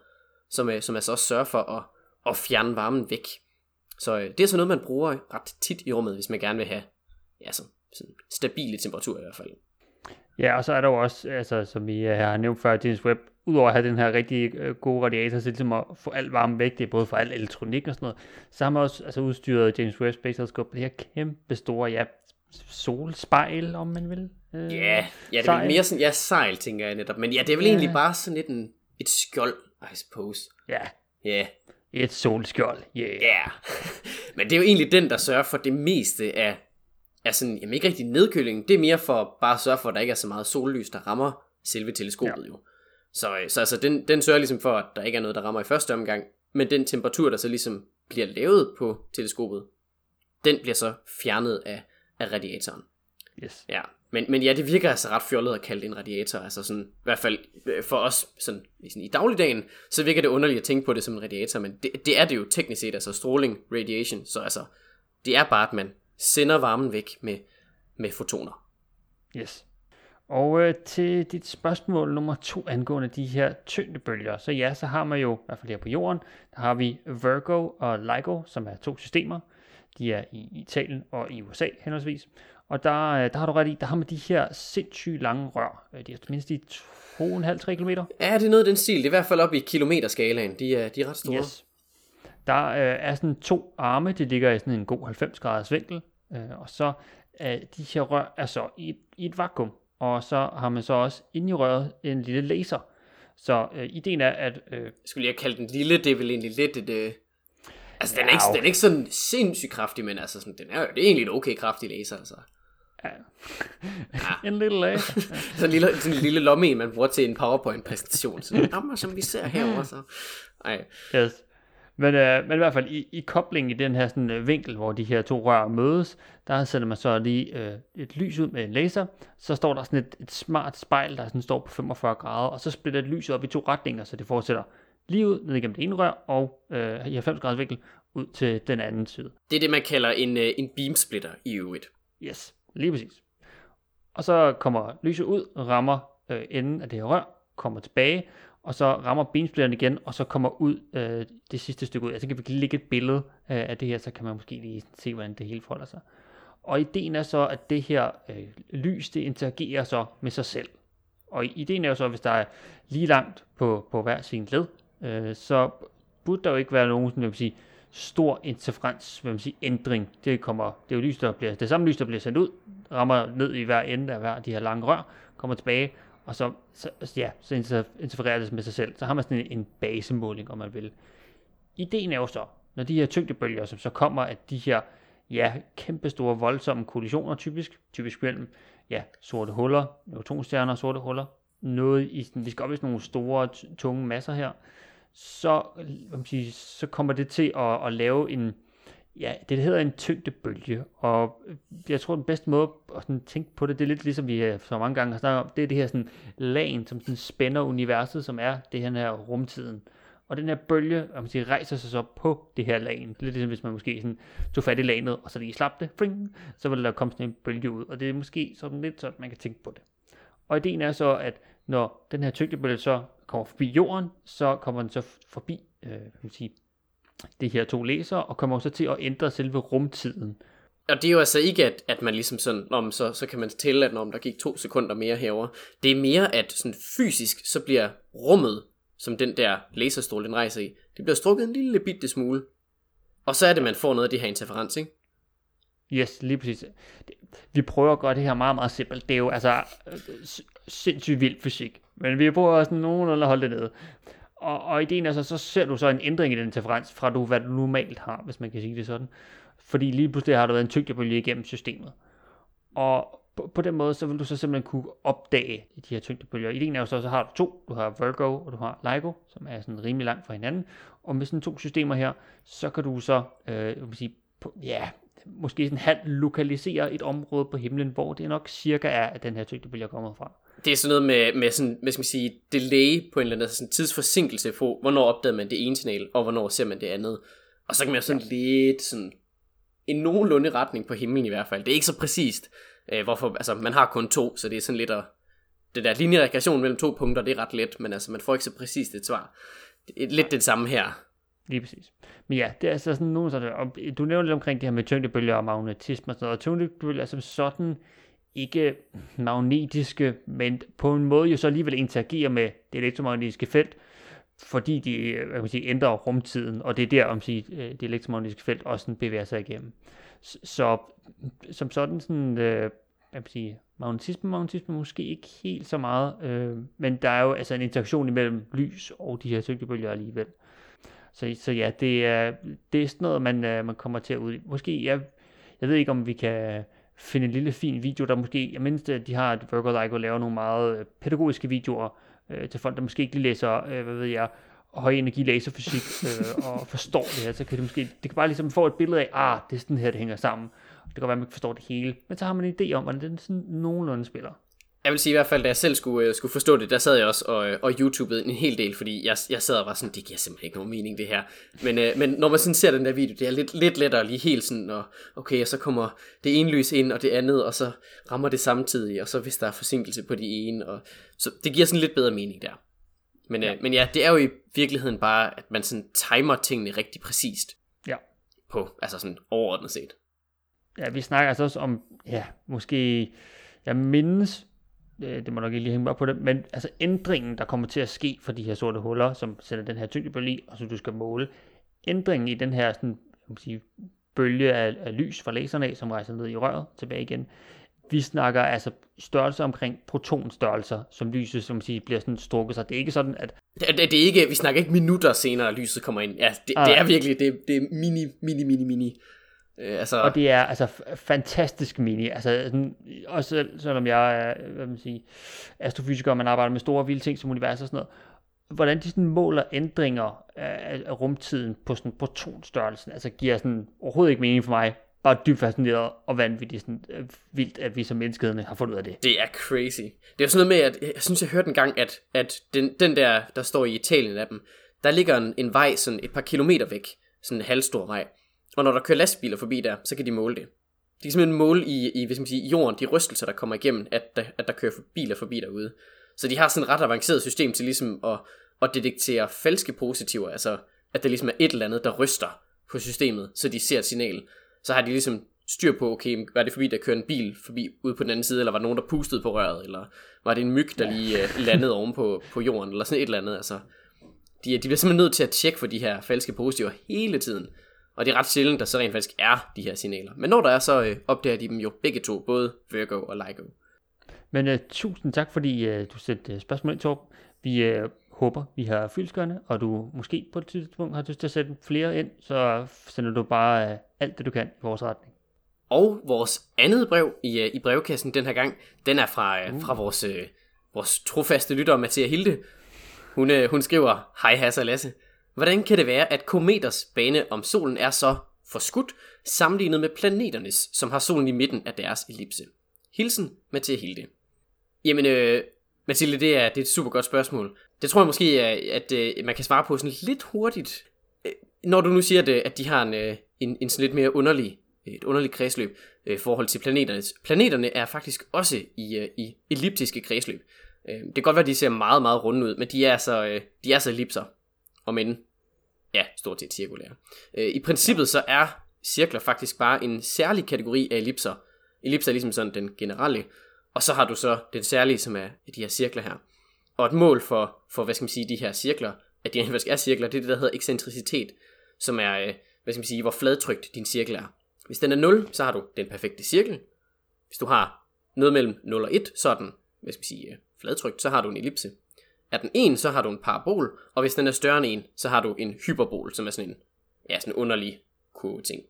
som, øh, som altså også sørger for at, at fjerne varmen væk. Så øh, det er så noget, man bruger ret tit i rummet, hvis man gerne vil have ja, så, sådan stabile temperaturer i hvert fald. Ja, og så er der jo også, altså, som vi øh, har nævnt før, James Webb, udover at have den her rigtig øh, gode radiator til ligesom at få alt varme væk, det er både for al elektronik og sådan noget, så har man også altså, udstyret James Webb Space Telescope det her kæmpe store, ja, solspejl, om man vil. Øh, ja, ja, det er mere sådan, ja, sejl, tænker jeg netop. Men ja, det er vel ja. egentlig bare sådan lidt en, et skjold, I suppose. Ja. Ja. Et solskjold, yeah. Ja. Yeah. Men det er jo egentlig den, der sørger for det meste af er sådan, jamen ikke rigtig nedkøling, det er mere for bare at sørge for, at der ikke er så meget sollys, der rammer selve teleskopet ja. jo. Så, øh, så altså, den, den sørger ligesom for, at der ikke er noget, der rammer i første omgang, men den temperatur, der så ligesom bliver lavet på teleskopet, den bliver så fjernet af, af radiatoren. Yes. Ja, men, men ja, det virker altså ret fjollet at kalde det en radiator, altså sådan, i hvert fald øh, for os sådan, sådan i dagligdagen, så virker det underligt at tænke på det som en radiator, men det, det er det jo teknisk set, altså stråling, radiation, så altså, det er bare, at man sender varmen væk med, med fotoner. Yes. Og øh, til dit spørgsmål nummer to angående de her tyngdebølger, så ja, så har man jo, i hvert fald her på jorden, der har vi Virgo og LIGO, som er to systemer. De er i Italien og i USA henholdsvis. Og der, øh, der har du ret i, der har man de her sindssygt lange rør. Øh, de er mindst i 2,5-3 km. Ja, det er noget af den stil. Det er i hvert fald op i kilometerskalaen. De er, de er ret store. Yes. Der øh, er sådan to arme, de ligger i sådan en god 90 graders vinkel, øh, og så at de her rør er så i, i et vakuum, og så har man så også inde i røret en lille laser. Så øh, ideen er, at... Øh, Jeg skulle have kaldt den lille, det er vel egentlig lidt et... Øh... Altså, den er, Ja, ikke, okay. den er ikke sådan sindssygt kraftig, men altså, sådan, den er, det er egentlig en okay kraftig laser, altså. en lille laser. Sådan en lille, sådan en lille lomme, man bruger til en PowerPoint-præsentation. Sådan som vi ser herovre, så... Ej, Yes. Men, øh, men i hvert fald i, i koblingen i den her sådan, øh, vinkel, hvor de her to rør mødes, der sætter man så lige øh, et lys ud med en laser. Så står der sådan et, et smart spejl, der sådan står på 45 grader, og så splitter et lys op i to retninger, så det fortsætter lige ud ned igennem det ene rør, og øh, i 90 graders vinkel ud til den anden side. det er det, man kalder en, øh, en beamsplitter i øvrigt. Yes, lige præcis. Og så kommer lyset ud, rammer øh, enden af det her rør, kommer tilbage, og så rammer bensplitteren igen, og så kommer ud øh, det sidste stykke ud. Altså kan vi kan lægge et billede øh, af det her, så kan man måske lige se, hvordan det hele forholder sig. Og ideen er så, at det her øh, lys, det interagerer så med sig selv. Og ideen er jo så, at hvis der er lige langt på, på hver sin led, øh, så burde der jo ikke være nogen sådan, vil sige, stor interferens, vil man sige, ændring. Det kommer, det er jo lys, der bliver, det samme lys, der bliver sendt ud, rammer ned i hver ende af hver af de her lange rør, kommer tilbage, og så, så ja, så interfererer det med sig selv. Så har man sådan en, en basemåling, om man vil. Ideen er jo så, når de her tyngdebølger, som så kommer af de her, ja, kæmpe store, voldsomme kollisioner typisk, typisk mellem, ja, sorte huller, neutronstjerner og sorte huller, noget i, vi skal op i sådan nogle store, tunge masser her, så, man sige, så kommer det til at, at lave en, ja, det hedder en tyngdebølge, og jeg tror, den bedste måde at sådan tænke på det, det er lidt ligesom vi øh, så mange gange har snakket om, det er det her sådan lagen, som sådan spænder universet, som er det her, den her rumtiden. Og den her bølge, om man siger, rejser sig så på det her lagen. Lidt ligesom, hvis man måske sådan tog fat i lagenet, og så lige slap det, fling, så vil der komme sådan en bølge ud. Og det er måske sådan lidt sådan, man kan tænke på det. Og ideen er så, at når den her tyngdebølge så kommer forbi jorden, så kommer den så forbi, øh, kan man sige, de her to læser, og kommer så til at ændre selve rumtiden. Og det er jo altså ikke, at, at man ligesom sådan, om så, så kan man tælle, at når der gik to sekunder mere herover. Det er mere, at sådan fysisk, så bliver rummet, som den der laserstråle, den rejser i, det bliver strukket en lille bitte smule. Og så er det, man får noget af det her interferens, ikke? Yes, lige præcis. Vi prøver at gøre det her meget, meget simpelt. Det er jo altså øh, sindssygt vild fysik. Men vi prøver også nogenlunde at holde det nede. Og, og ideen er så, så ser du så en ændring i den interferens, fra du, hvad du normalt har, hvis man kan sige det sådan. Fordi lige pludselig har der været en tyngdebølge igennem systemet. Og på, på den måde, så vil du så simpelthen kunne opdage de her tyngdebølger. Ideen er jo så, så har du to. Du har Virgo, og du har LIGO, som er sådan rimelig langt fra hinanden. Og med sådan to systemer her, så kan du så, øh, jeg vil sige, på, ja, måske sådan halvt lokalisere et område på himlen, hvor det nok cirka er, at den her tyngdebølge er kommet fra. Det er sådan noget med, med sådan, hvad skal man sige, delay på en eller anden altså sådan tidsforsinkelse på, hvornår opdager man det ene signal, og hvornår ser man det andet. Og så kan man jo sådan ja. lidt sådan, en nogenlunde retning på himlen i hvert fald. Det er ikke så præcist, øh, hvorfor, altså man har kun to, så det er sådan lidt at, det der linjeregression mellem to punkter, det er ret let, men altså man får ikke så præcist et svar. Det er lidt det samme her. Lige præcis. Men ja, det er altså sådan nogle sådan, og du nævnte lidt omkring det her med tyngdebølger og magnetisme og sådan noget, og tyngdebølger er som sådan ikke magnetiske, men på en måde jo så alligevel interagerer med det elektromagnetiske felt, fordi de øh, hvad kan man sige, ændrer rumtiden, og det er der, om sige, øh, det elektromagnetiske felt også sådan bevæger sig igennem. Så, som sådan, sådan øh, hvad kan man sige, magnetisme, magnetisme måske ikke helt så meget, øh, men der er jo altså en interaktion imellem lys og de her tyngdebølger alligevel. Så, så ja, det er, det er sådan noget, man, øh, man kommer til at ud. Måske, jeg, jeg ved ikke, om vi kan finde en lille fin video, der måske, jeg mindst, at de har, at Virgo Ligo laver nogle meget øh, pædagogiske videoer øh, til folk, der måske ikke lige læser, øh, hvad ved jeg, høj energi laserfysik øh, og forstår det her, så kan det måske, det kan bare ligesom få et billede af, ah, det er sådan her, det hænger sammen. Det kan være, at man ikke forstår det hele, men så har man en idé om, hvordan den sådan nogenlunde spiller. Jeg vil sige i hvert fald, da jeg selv skulle, øh, skulle forstå det, der sad jeg også og, øh, og YouTubede en hel del, fordi jeg, jeg sad og var sådan, det giver simpelthen ikke nogen mening det her. Men, øh, men når man sådan ser den der video, det er lidt, lidt lettere lige helt sådan, og okay, og så kommer det ene lys ind, og det andet, og så rammer det samtidig, og så hvis der er forsinkelse på de ene, og så det giver sådan lidt bedre mening der. Men, ja. Øh, men ja, det er jo i virkeligheden bare, at man sådan timer tingene rigtig præcist Ja. på, altså sådan overordnet set. Ja, vi snakker altså også om, ja, måske, jeg mindes, det må nok ikke lige hænge mig på det, men altså ændringen, der kommer til at ske for de her sorte huller, som sætter den her tyngdebølge i, og som du skal måle, ændringen i den her sådan, jeg må sige, bølge af, af lys fra laseren af, som rejser ned i røret tilbage igen. Vi snakker altså størrelser omkring protonstørrelser, som lyset, som siger, bliver sådan strukket sig. Det er ikke sådan, at... Det, det, det er ikke, vi snakker ikke minutter senere, at lyset kommer ind. Ja, det, det er virkelig, det, det er mini, mini, mini, mini. Øh, altså... Og det er altså fantastisk mini. Altså, sådan, også selvom jeg er hvad man sige, astrofysiker, og man arbejder med store vilde ting som univers og sådan noget, hvordan de sådan måler ændringer af, af rumtiden på sådan protonstørrelsen, altså giver sådan overhovedet ikke mening for mig. Bare dybt fascineret og vanvittigt sådan, øh, vildt, at vi som menneskeheden har fundet ud af det. Det er crazy. Det er jo sådan noget med, at jeg synes, jeg hørte en gang, at, at den, den der, der står i Italien af dem, der ligger en, en vej sådan et par kilometer væk, sådan en halvstor vej. Og når der kører lastbiler forbi der, så kan de måle det. De kan simpelthen måle i, i hvis man siger, jorden, de rystelser, der kommer igennem, at der, at der kører biler forbi derude. Så de har sådan et ret avanceret system til ligesom at, at detektere falske positiver, altså at der ligesom er et eller andet, der ryster på systemet, så de ser et signal. Så har de ligesom styr på, okay, var det forbi, der kører en bil forbi ude på den anden side, eller var der nogen, der pustede på røret, eller var det en myg, der lige uh, landede oven på, på jorden, eller sådan et eller andet. Altså, de, de bliver simpelthen nødt til at tjekke for de her falske positiver hele tiden. Og det er ret sjældent, der så rent faktisk er de her signaler. Men når der er, så øh, opdager de dem jo begge to, både Virgo og LIGO. Men uh, tusind tak, fordi uh, du sendte spørgsmål ind, Torb. Vi uh, håber, vi har fyldskørende, og du måske på et tidspunkt har lyst til at sætte flere ind, så sender du bare uh, alt det, du kan i vores retning. Og vores andet brev i, uh, i brevkassen den her gang, den er fra, uh, fra vores, uh, vores trofaste lytter, Mathia Hilde. Hun, uh, hun skriver, Hej Hasse og Lasse. Hvordan kan det være, at kometers bane om solen er så forskudt, sammenlignet med planeternes, som har solen i midten af deres ellipse? Hilsen, Mathilde Hilde. Jamen, øh, Mathilde, det er, det er et super godt spørgsmål. Det tror jeg måske, at, at, øh, man kan svare på sådan lidt hurtigt. Øh, når du nu siger, at, øh, at de har en, en, en sådan lidt mere underlig, et underligt kredsløb i forhold til planeternes. Planeterne er faktisk også i, i elliptiske kredsløb. Det kan godt være, at de ser meget, meget runde ud, men de er så, de er så ellipser om end, ja, stort set cirkulære. Øh, I princippet så er cirkler faktisk bare en særlig kategori af ellipser. Ellipser er ligesom sådan den generelle, og så har du så den særlige, som er de her cirkler her. Og et mål for, for hvad skal man sige, de her cirkler, at de faktisk er cirkler, det er det, der hedder ekscentricitet, som er, øh, hvad skal man sige, hvor fladtrygt din cirkel er. Hvis den er 0, så har du den perfekte cirkel. Hvis du har noget mellem 0 og 1, så er den, hvad skal man sige, øh, fladtrykt, fladtrygt, så har du en ellipse. Er den 1, så har du en parabol, og hvis den er større end 1, så har du en hyperbol, som er sådan en, ja, sådan en underlig ting.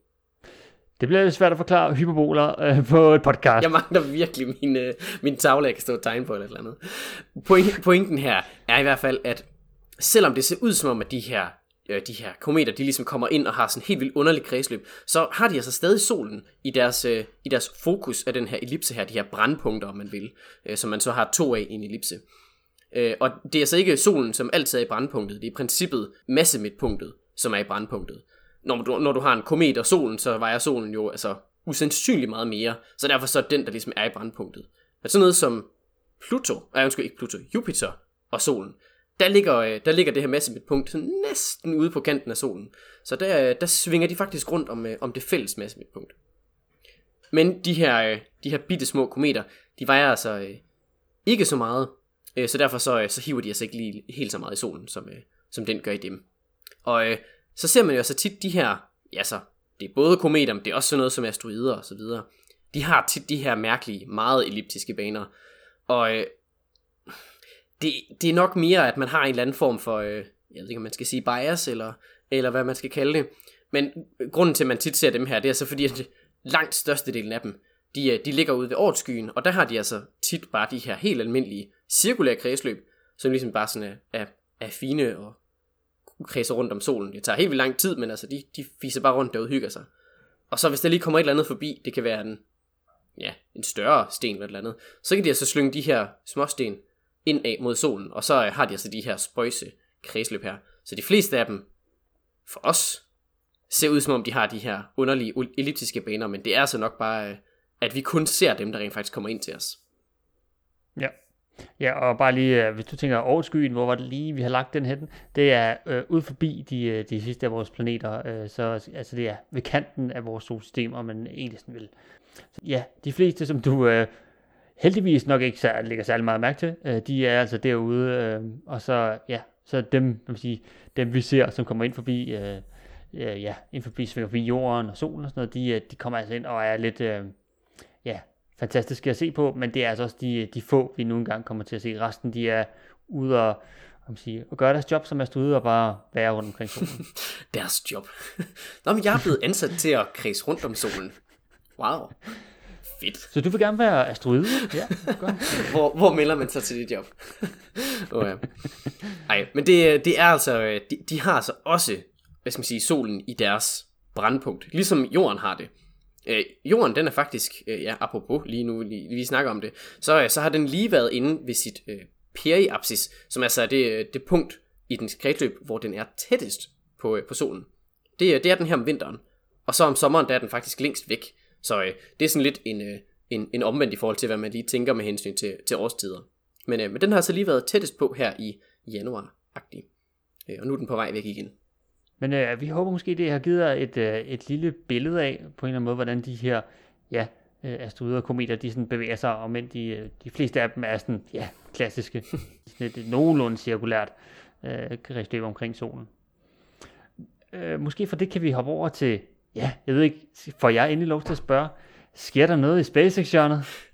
Det bliver svært at forklare hyperboler øh, på et podcast. Jeg mangler virkelig min, øh, min tavle, jeg kan stå og tegne på eller et eller andet. Point, pointen her er i hvert fald, at selvom det ser ud som om, at de her, øh, de her kometer, de ligesom kommer ind og har sådan helt vildt underlig kredsløb, så har de altså stadig solen i deres, øh, i deres fokus af den her ellipse her, de her brandpunkter, om man vil, øh, som man så har to af i en ellipse. Øh, og det er altså ikke solen, som altid er i brandpunktet. Det er i princippet massemidtpunktet, som er i brandpunktet. Når du, når du har en komet og solen, så vejer solen jo altså usandsynligt meget mere. Så derfor så er den, der ligesom er i brandpunktet. Men sådan noget som Pluto, nej undskyld ikke Pluto, Jupiter og solen, der ligger, øh, der ligger det her massemidtpunkt punkt næsten ude på kanten af solen. Så der, øh, der svinger de faktisk rundt om, om det fælles massemidtpunkt. Men de her, de her bitte små kometer, de vejer altså ikke så meget, Øh, så derfor så, øh, så hiver de altså ikke lige helt så meget i solen, som, øh, som den gør i dem. Og øh, så ser man jo så tit de her, ja så, det er både kometer, men det er også sådan noget som asteroider og så videre. De har tit de her mærkelige, meget elliptiske baner. Og øh, det, det er nok mere, at man har en eller anden form for, øh, jeg ved ikke om man skal sige bias, eller, eller hvad man skal kalde det. Men grunden til, at man tit ser dem her, det er så fordi, at langt størstedelen af dem, de, øh, de ligger ude ved årtskyen, og der har de altså tit bare de her helt almindelige cirkulære kredsløb, som ligesom bare sådan er, er, er fine og kredser rundt om solen. Det tager helt vildt lang tid, men altså de, de fiser bare rundt derude og hygger sig. Og så hvis der lige kommer et eller andet forbi, det kan være en, ja, en større sten eller et eller andet, så kan de altså slynge de her småsten ind af mod solen, og så øh, har de altså de her spøjse kredsløb her. Så de fleste af dem, for os, ser ud som om de har de her underlige elliptiske baner, men det er altså nok bare, at vi kun ser dem, der rent faktisk kommer ind til os. Ja, Ja, og bare lige, øh, hvis du tænker overskyen, hvor var det lige, vi har lagt den hen? Det er øh, ud forbi de, øh, de sidste af vores planeter, øh, så altså det er ved kanten af vores solsystem, om man egentlig sådan vil. Så, ja, de fleste, som du øh, heldigvis nok ikke sær- lægger særlig meget mærke til, øh, de er altså derude, øh, og så, ja, så dem, man sige, dem vi ser, som kommer ind forbi, øh, øh, ja, ind forbi, forbi jorden og solen og sådan noget, de, øh, de kommer altså ind og er lidt, øh, ja, fantastiske at se på, men det er altså også de, de få, vi nu engang kommer til at se. Resten, de er ude og, om sige, og gøre deres job, som er ude og bare være rundt omkring solen. deres job. Nå, men jeg er blevet ansat til at kredse rundt om solen. Wow. Fedt. Så du vil gerne være asteroide? Ja, godt. hvor, hvor melder man sig til dit job? oh, ja. Ej, men det, det er altså, de, de har altså også, hvad skal man sige, solen i deres brandpunkt, ligesom jorden har det. Øh, jorden, den er faktisk, øh, ja, apropos lige nu, lige, vi snakker om det, så, øh, så har den lige været inde ved sit øh, periapsis, som altså er det, øh, det punkt i dens kredsløb, hvor den er tættest på, øh, på solen. Det, øh, det er den her om vinteren. Og så om sommeren, der er den faktisk længst væk. Så øh, det er sådan lidt en, øh, en, en omvendt i forhold til, hvad man lige tænker med hensyn til, til årstider. Men, øh, men den har så lige været tættest på her i januar-agtig. Øh, og nu er den på vej væk igen. Men øh, vi håber måske, det har givet jer et, øh, et lille billede af, på en eller anden måde, hvordan de her ja, øh, asteroider og kometer, de sådan bevæger sig, og men de, øh, de fleste af dem er sådan, ja, klassiske, sådan et nogenlunde cirkulært øh, kredsløb omkring solen. Øh, måske for det kan vi hoppe over til, ja, jeg ved ikke, får jeg endelig lov til at spørge, sker der noget i SpaceX-hjørnet?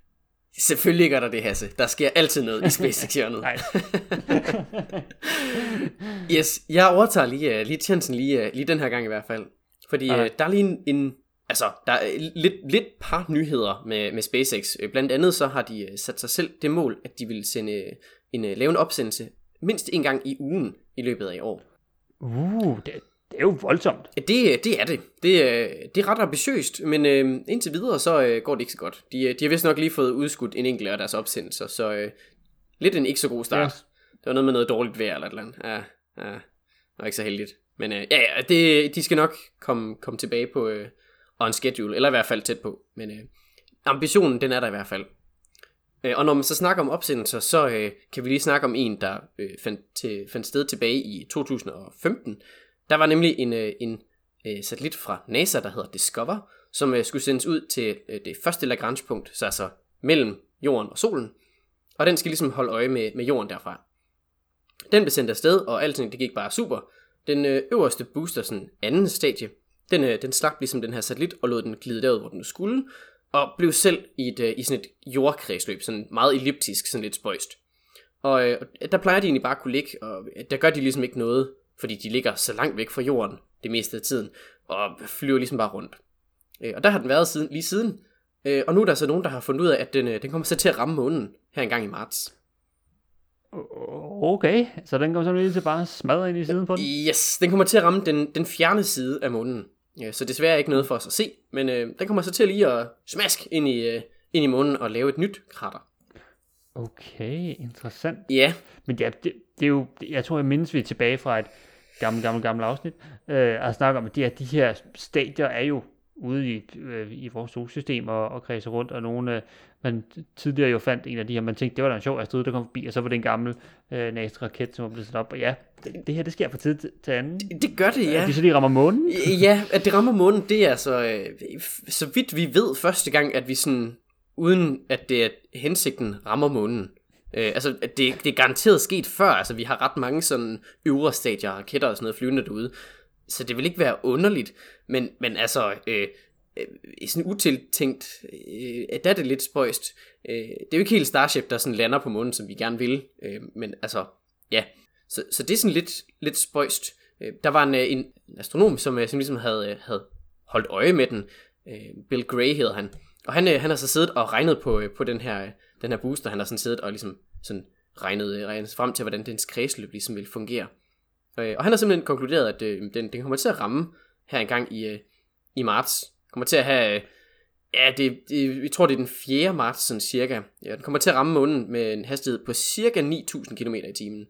Selvfølgelig gør der det, Hasse. Der sker altid noget i SpaceX-hjørnet. yes, jeg overtager lige, uh, lige chancen lige, uh, lige den her gang i hvert fald. Fordi uh, der er lige en, en altså, der er lidt, lidt par nyheder med, med SpaceX. Blandt andet så har de sat sig selv det mål, at de vil sende en, lave en opsendelse mindst en gang i ugen i løbet af i år. Uh, det, det er jo voldsomt. Det, det er det. Det, det er ret ambitiøst, men øh, indtil videre så øh, går det ikke så godt. De, de har vist nok lige fået udskudt en enkelt af deres opsendelser, så øh, lidt en ikke så god start. Ja. Det var noget med noget dårligt vejr eller et eller andet. Ja, ja, det var ikke så heldigt. Men øh, ja, ja det, de skal nok komme, komme tilbage på øh, on schedule, eller i hvert fald tæt på. Men øh, ambitionen, den er der i hvert fald. Øh, og når man så snakker om opsendelser, så øh, kan vi lige snakke om en, der øh, fandt, til, fandt sted tilbage i 2015, der var nemlig en, øh, en øh, satellit fra NASA, der hedder Discover, som øh, skulle sendes ud til øh, det første Lagrange-punkt, så altså mellem jorden og solen. Og den skal ligesom holde øje med, med jorden derfra. Den blev sendt afsted, og alting det gik bare super. Den øh, øverste booster, sådan anden stadie, den, øh, den slap ligesom den her satellit og lod den glide derud, hvor den skulle, og blev selv i, et, i sådan et jordkredsløb, sådan meget elliptisk, sådan lidt spøjst. Og øh, der plejer de egentlig bare at kunne ligge, og der gør de ligesom ikke noget fordi de ligger så langt væk fra jorden det meste af tiden, og flyver ligesom bare rundt. Øh, og der har den været siden, lige siden, øh, og nu er der så nogen, der har fundet ud af, at den, øh, den kommer så til at ramme månen her engang i marts. Okay, så den kommer simpelthen til bare smadre ind i siden på den? Yes, den kommer til at ramme den, den fjerne side af månen. Ja, så desværre ikke noget for os at se, men øh, den kommer så til lige at smask ind i, øh, ind i månen og lave et nyt krater. Okay, interessant. Ja. Men ja, det, det er jo, jeg tror, jeg mindes, vi er tilbage fra et gammelt, gammelt, gammelt afsnit, øh, at snakke om, at de her, de her stadier er jo ude i, øh, i vores solsystem og, og kredser rundt, og nogle, øh, man tidligere jo fandt en af de her, man tænkte, det var da en sjov afsted, der kom forbi, og så var det en gammel øh, NASA-raket, som var blevet sat op, og ja, det, det her, det sker fra tid til, anden. Det, det gør det, ja. At de så lige rammer månen? Ja, at det rammer månen, det er så, øh, så vidt vi ved første gang, at vi sådan, uden at det er hensigten, rammer månen. Øh, altså, det, det er garanteret sket før. Altså, vi har ret mange sådan øvre stadier, raketter og sådan noget flyvende derude. Så det vil ikke være underligt. Men, men altså, øh, øh, sådan utiltænkt, øh, der er det lidt spøjst. Øh, det er jo ikke helt Starship, der sådan lander på månen, som vi gerne vil. Øh, men altså, ja. Så, så det er sådan lidt, lidt spøjst. Øh, der var en, øh, en astronom, som, øh, som ligesom havde, øh, havde holdt øje med den. Øh, Bill Gray hedder han. Og han, han har så siddet og regnet på, på den her den her booster, han har sådan siddet og ligesom sådan regnet, regnet frem til, hvordan dens kredsløb ligesom vil fungere. Øh, og han har simpelthen konkluderet, at øh, den, den kommer til at ramme her engang i, øh, i marts. Kommer til at have, øh, ja, det, det, vi tror det er den 4. marts sådan cirka. Ja, den kommer til at ramme månen med en hastighed på cirka 9000 km i timen.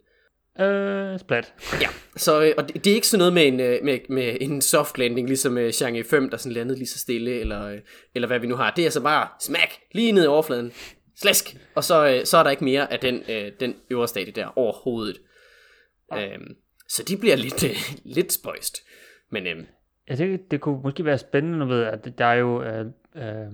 Øh, splat. Ja, så, øh, og det, det er ikke sådan noget med en, øh, med, med en soft landing, ligesom uh, Chang'e 5, der sådan landede lige så stille, eller, eller hvad vi nu har. Det er altså bare smack, lige ned i overfladen slæsk, og så, øh, så er der ikke mere af den, øh, den øvre stadie der overhovedet. Ja. Øhm, så de bliver lidt, øh, lidt spøjst. Men, øh, jeg tænker, det kunne måske være spændende ved, at der er jo, øh, øh,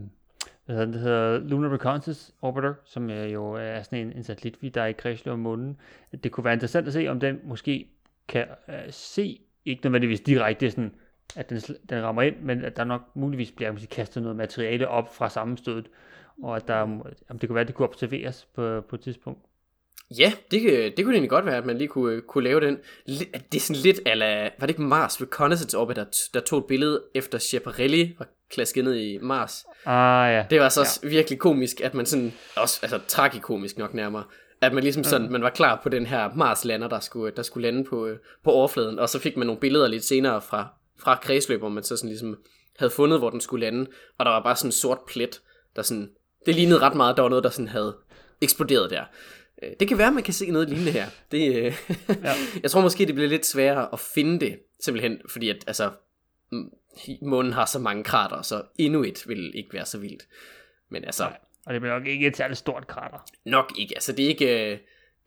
hvad hedder det, hedder Lunar Reconnaissance Orbiter, som er jo er sådan en, en satellit, der er i kredsløb om månen. Det kunne være interessant at se, om den måske kan øh, se, ikke nødvendigvis direkte sådan at den, den rammer ind, men at der nok muligvis bliver måske, kastet noget materiale op fra sammenstødet, og at der, om det kunne være, at det kunne observeres på, på et tidspunkt. Ja, det, det kunne egentlig godt være, at man lige kunne, kunne lave den. Det er sådan lidt, ala, var det ikke Mars Reconnaissance Orbiter, der, der tog et billede efter Schiaparelli var klasket ned i Mars? Ah ja. Det var så ja. virkelig komisk, at man sådan, også, altså tragikomisk nok nærmere, at man ligesom sådan, man var klar på den her Mars-lander, der skulle, der skulle lande på, på overfladen, og så fik man nogle billeder lidt senere fra, fra kredsløb, hvor man så sådan ligesom havde fundet, hvor den skulle lande, og der var bare sådan en sort plet, der sådan, det lignede ret meget, der var noget, der sådan havde eksploderet der. Øh, det kan være, at man kan se noget lignende her. Det, øh, ja. jeg tror måske, det bliver lidt sværere at finde det, simpelthen fordi at, altså, månen har så mange krater, så endnu et vil ikke være så vildt. Men altså... Nej, og det bliver nok ikke et særligt stort krater. Nok ikke. Altså, det er ikke, øh,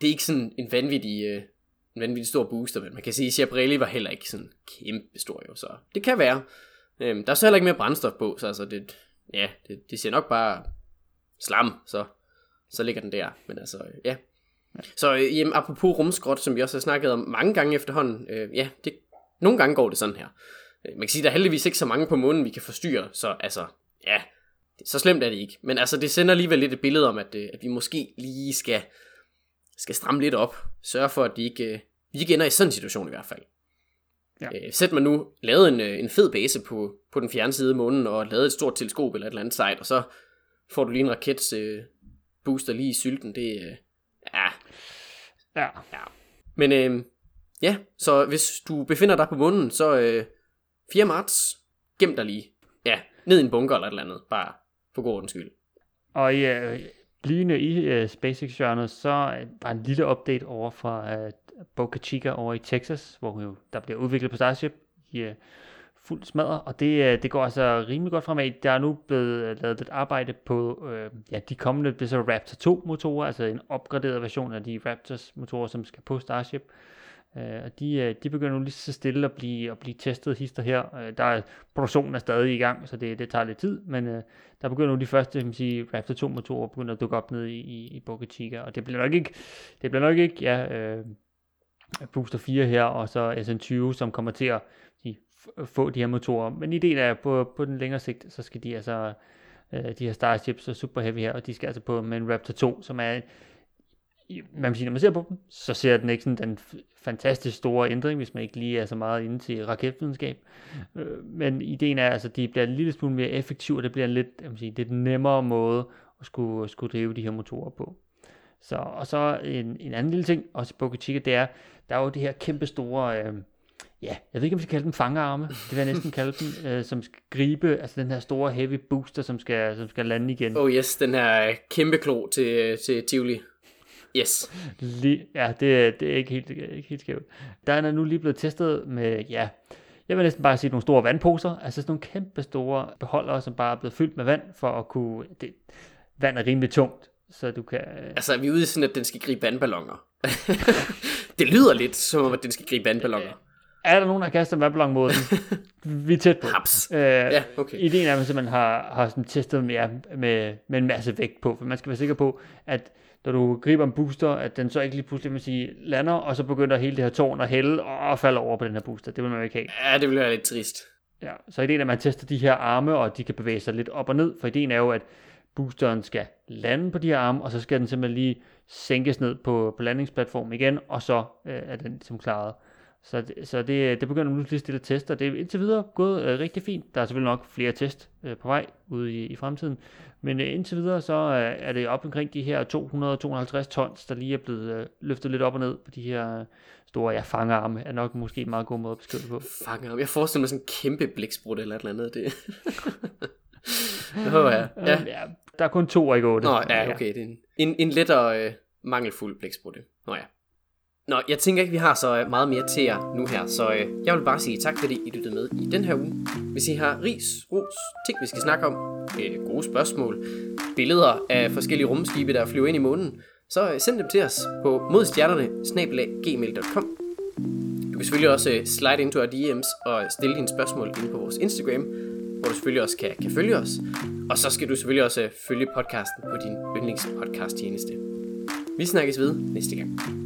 det er ikke sådan en vanvittig, en vanvittig stor booster, men man kan sige, at Schiaparelli var heller ikke sådan kæmpe stor jo, så det kan være. Øhm, der er så heller ikke mere brændstof på, så altså det, ja, det, det ser nok bare slam, så så ligger den der. Men altså, ja. Så øh, jamen, apropos rumskrot, som vi også har snakket om mange gange efterhånden, øh, ja, det, nogle gange går det sådan her. Øh, man kan sige, der er heldigvis ikke så mange på månen, vi kan forstyrre, så altså, ja, så slemt er det ikke. Men altså, det sender alligevel lidt et billede om, at, øh, at vi måske lige skal, skal stramme lidt op. Sørge for, at vi ikke, øh, vi ikke ender i sådan en situation i hvert fald. Ja. Øh, sæt man nu lavet en, øh, en fed base på, på den fjerne side af månen, og lavet et stort teleskop eller et eller andet site, og så får du lige en raket øh, booster lige i sylten, det øh, ja. Ja. ja. Men øh, ja, så hvis du befinder dig på månen, så øh, 4. marts, gem dig lige. Ja, ned i en bunker eller et eller andet, bare for god ordens skyld. Og ja, blivende i uh, SpaceX-hjørnet, så var en lille update over fra uh, Boca Chica over i Texas, hvor jo, der bliver udviklet på Starship i uh, fuld smadre, og det, øh, det går altså rimelig godt fremad. Der er nu blevet øh, lavet lidt arbejde på øh, ja, de kommende det så Raptor 2 motorer, altså en opgraderet version af de Raptors motorer, som skal på Starship. Øh, og de, øh, de begynder nu lige så stille at blive, at blive testet hister her. Øh, der er, produktionen er stadig i gang, så det, det tager lidt tid, men øh, der begynder nu de første kan sige, Raptor 2 motorer begynder at dukke op ned i, i, i Boca Chica, og det bliver nok ikke, det bliver nok ikke ja, øh, Booster 4 her, og så SN20, som kommer til at få de her motorer. Men ideen er, at på, på den længere sigt, så skal de altså, øh, de her Starships og Super Heavy her, og de skal altså på med en Raptor 2, som er, man sige, når man ser på dem, så ser den ikke sådan den fantastisk store ændring, hvis man ikke lige er så meget inde til raketvidenskab. Øh, men ideen er altså, de bliver en lille smule mere effektive, og det bliver en lidt, jeg sige, lidt nemmere måde at skulle, skulle drive de her motorer på. Så, og så en, en anden lille ting, også i Boca Chica, det er, der er jo de her kæmpe store, øh, ja, jeg ved ikke, om vi skal kalde dem fangearme, det vil jeg næsten kalde dem, øh, som skal gribe, altså den her store heavy booster, som skal, som skal lande igen. Oh yes, den her kæmpe klo til, til Tivoli. Yes. Lige, ja, det, det er ikke helt, ikke helt skævt. Der er nu lige blevet testet med, ja, jeg vil næsten bare sige nogle store vandposer, altså sådan nogle kæmpe store beholdere, som bare er blevet fyldt med vand, for at kunne, det, vand er rimelig tungt, så du kan... Altså er vi ude i sådan, at den skal gribe vandballoner? det lyder lidt som om, at den skal gribe vandballoner er der nogen, der kaster en vandballon mod den? Vi er tæt på. Haps. Øh, ja, okay. Ideen er, at man simpelthen har, har sådan testet med, med, med en masse vægt på, for man skal være sikker på, at når du griber en booster, at den så ikke lige pludselig man sige, lander, og så begynder hele det her tårn at hælde og falde over på den her booster. Det vil man jo ikke have. Ja, det vil være lidt trist. Ja, så ideen er, at man tester de her arme, og de kan bevæge sig lidt op og ned, for ideen er jo, at boosteren skal lande på de her arme, og så skal den simpelthen lige sænkes ned på, på landingsplatformen igen, og så øh, er den ligesom klaret. Så, det, så det, det begynder nu lige stille tester. Det er indtil videre gået øh, rigtig fint. Der er selvfølgelig nok flere test øh, på vej ude i, i fremtiden. Men øh, indtil videre så øh, er det op omkring de her 200-250 tons, der lige er blevet øh, løftet lidt op og ned på de her store ja, fangarme. Er nok måske en meget god måde at beskrive det på. Fangarme? Jeg forestiller mig sådan en kæmpe blæksprut eller et eller andet. Det. oh, ja. Ja. ja. Der er kun to i går. Nå, ja, okay. Det er en, en, en lettere øh, mangelfuld blæksprut. Nå ja. Nå, jeg tænker ikke, vi har så øh, meget mere til jer nu her, så øh, jeg vil bare sige tak, fordi I lyttede med i den her uge. Hvis I har ris, ros, ting vi skal snakke om, øh, gode spørgsmål, billeder af forskellige rumskibe, der flyver ind i månen, så øh, send dem til os på modstjernerne gmail.com. Du kan selvfølgelig også øh, slide into our DM's og stille dine spørgsmål ind på vores Instagram, hvor du selvfølgelig også kan, kan følge os. Og så skal du selvfølgelig også øh, følge podcasten på din yndlingspodcast tjeneste. Vi snakkes ved næste gang.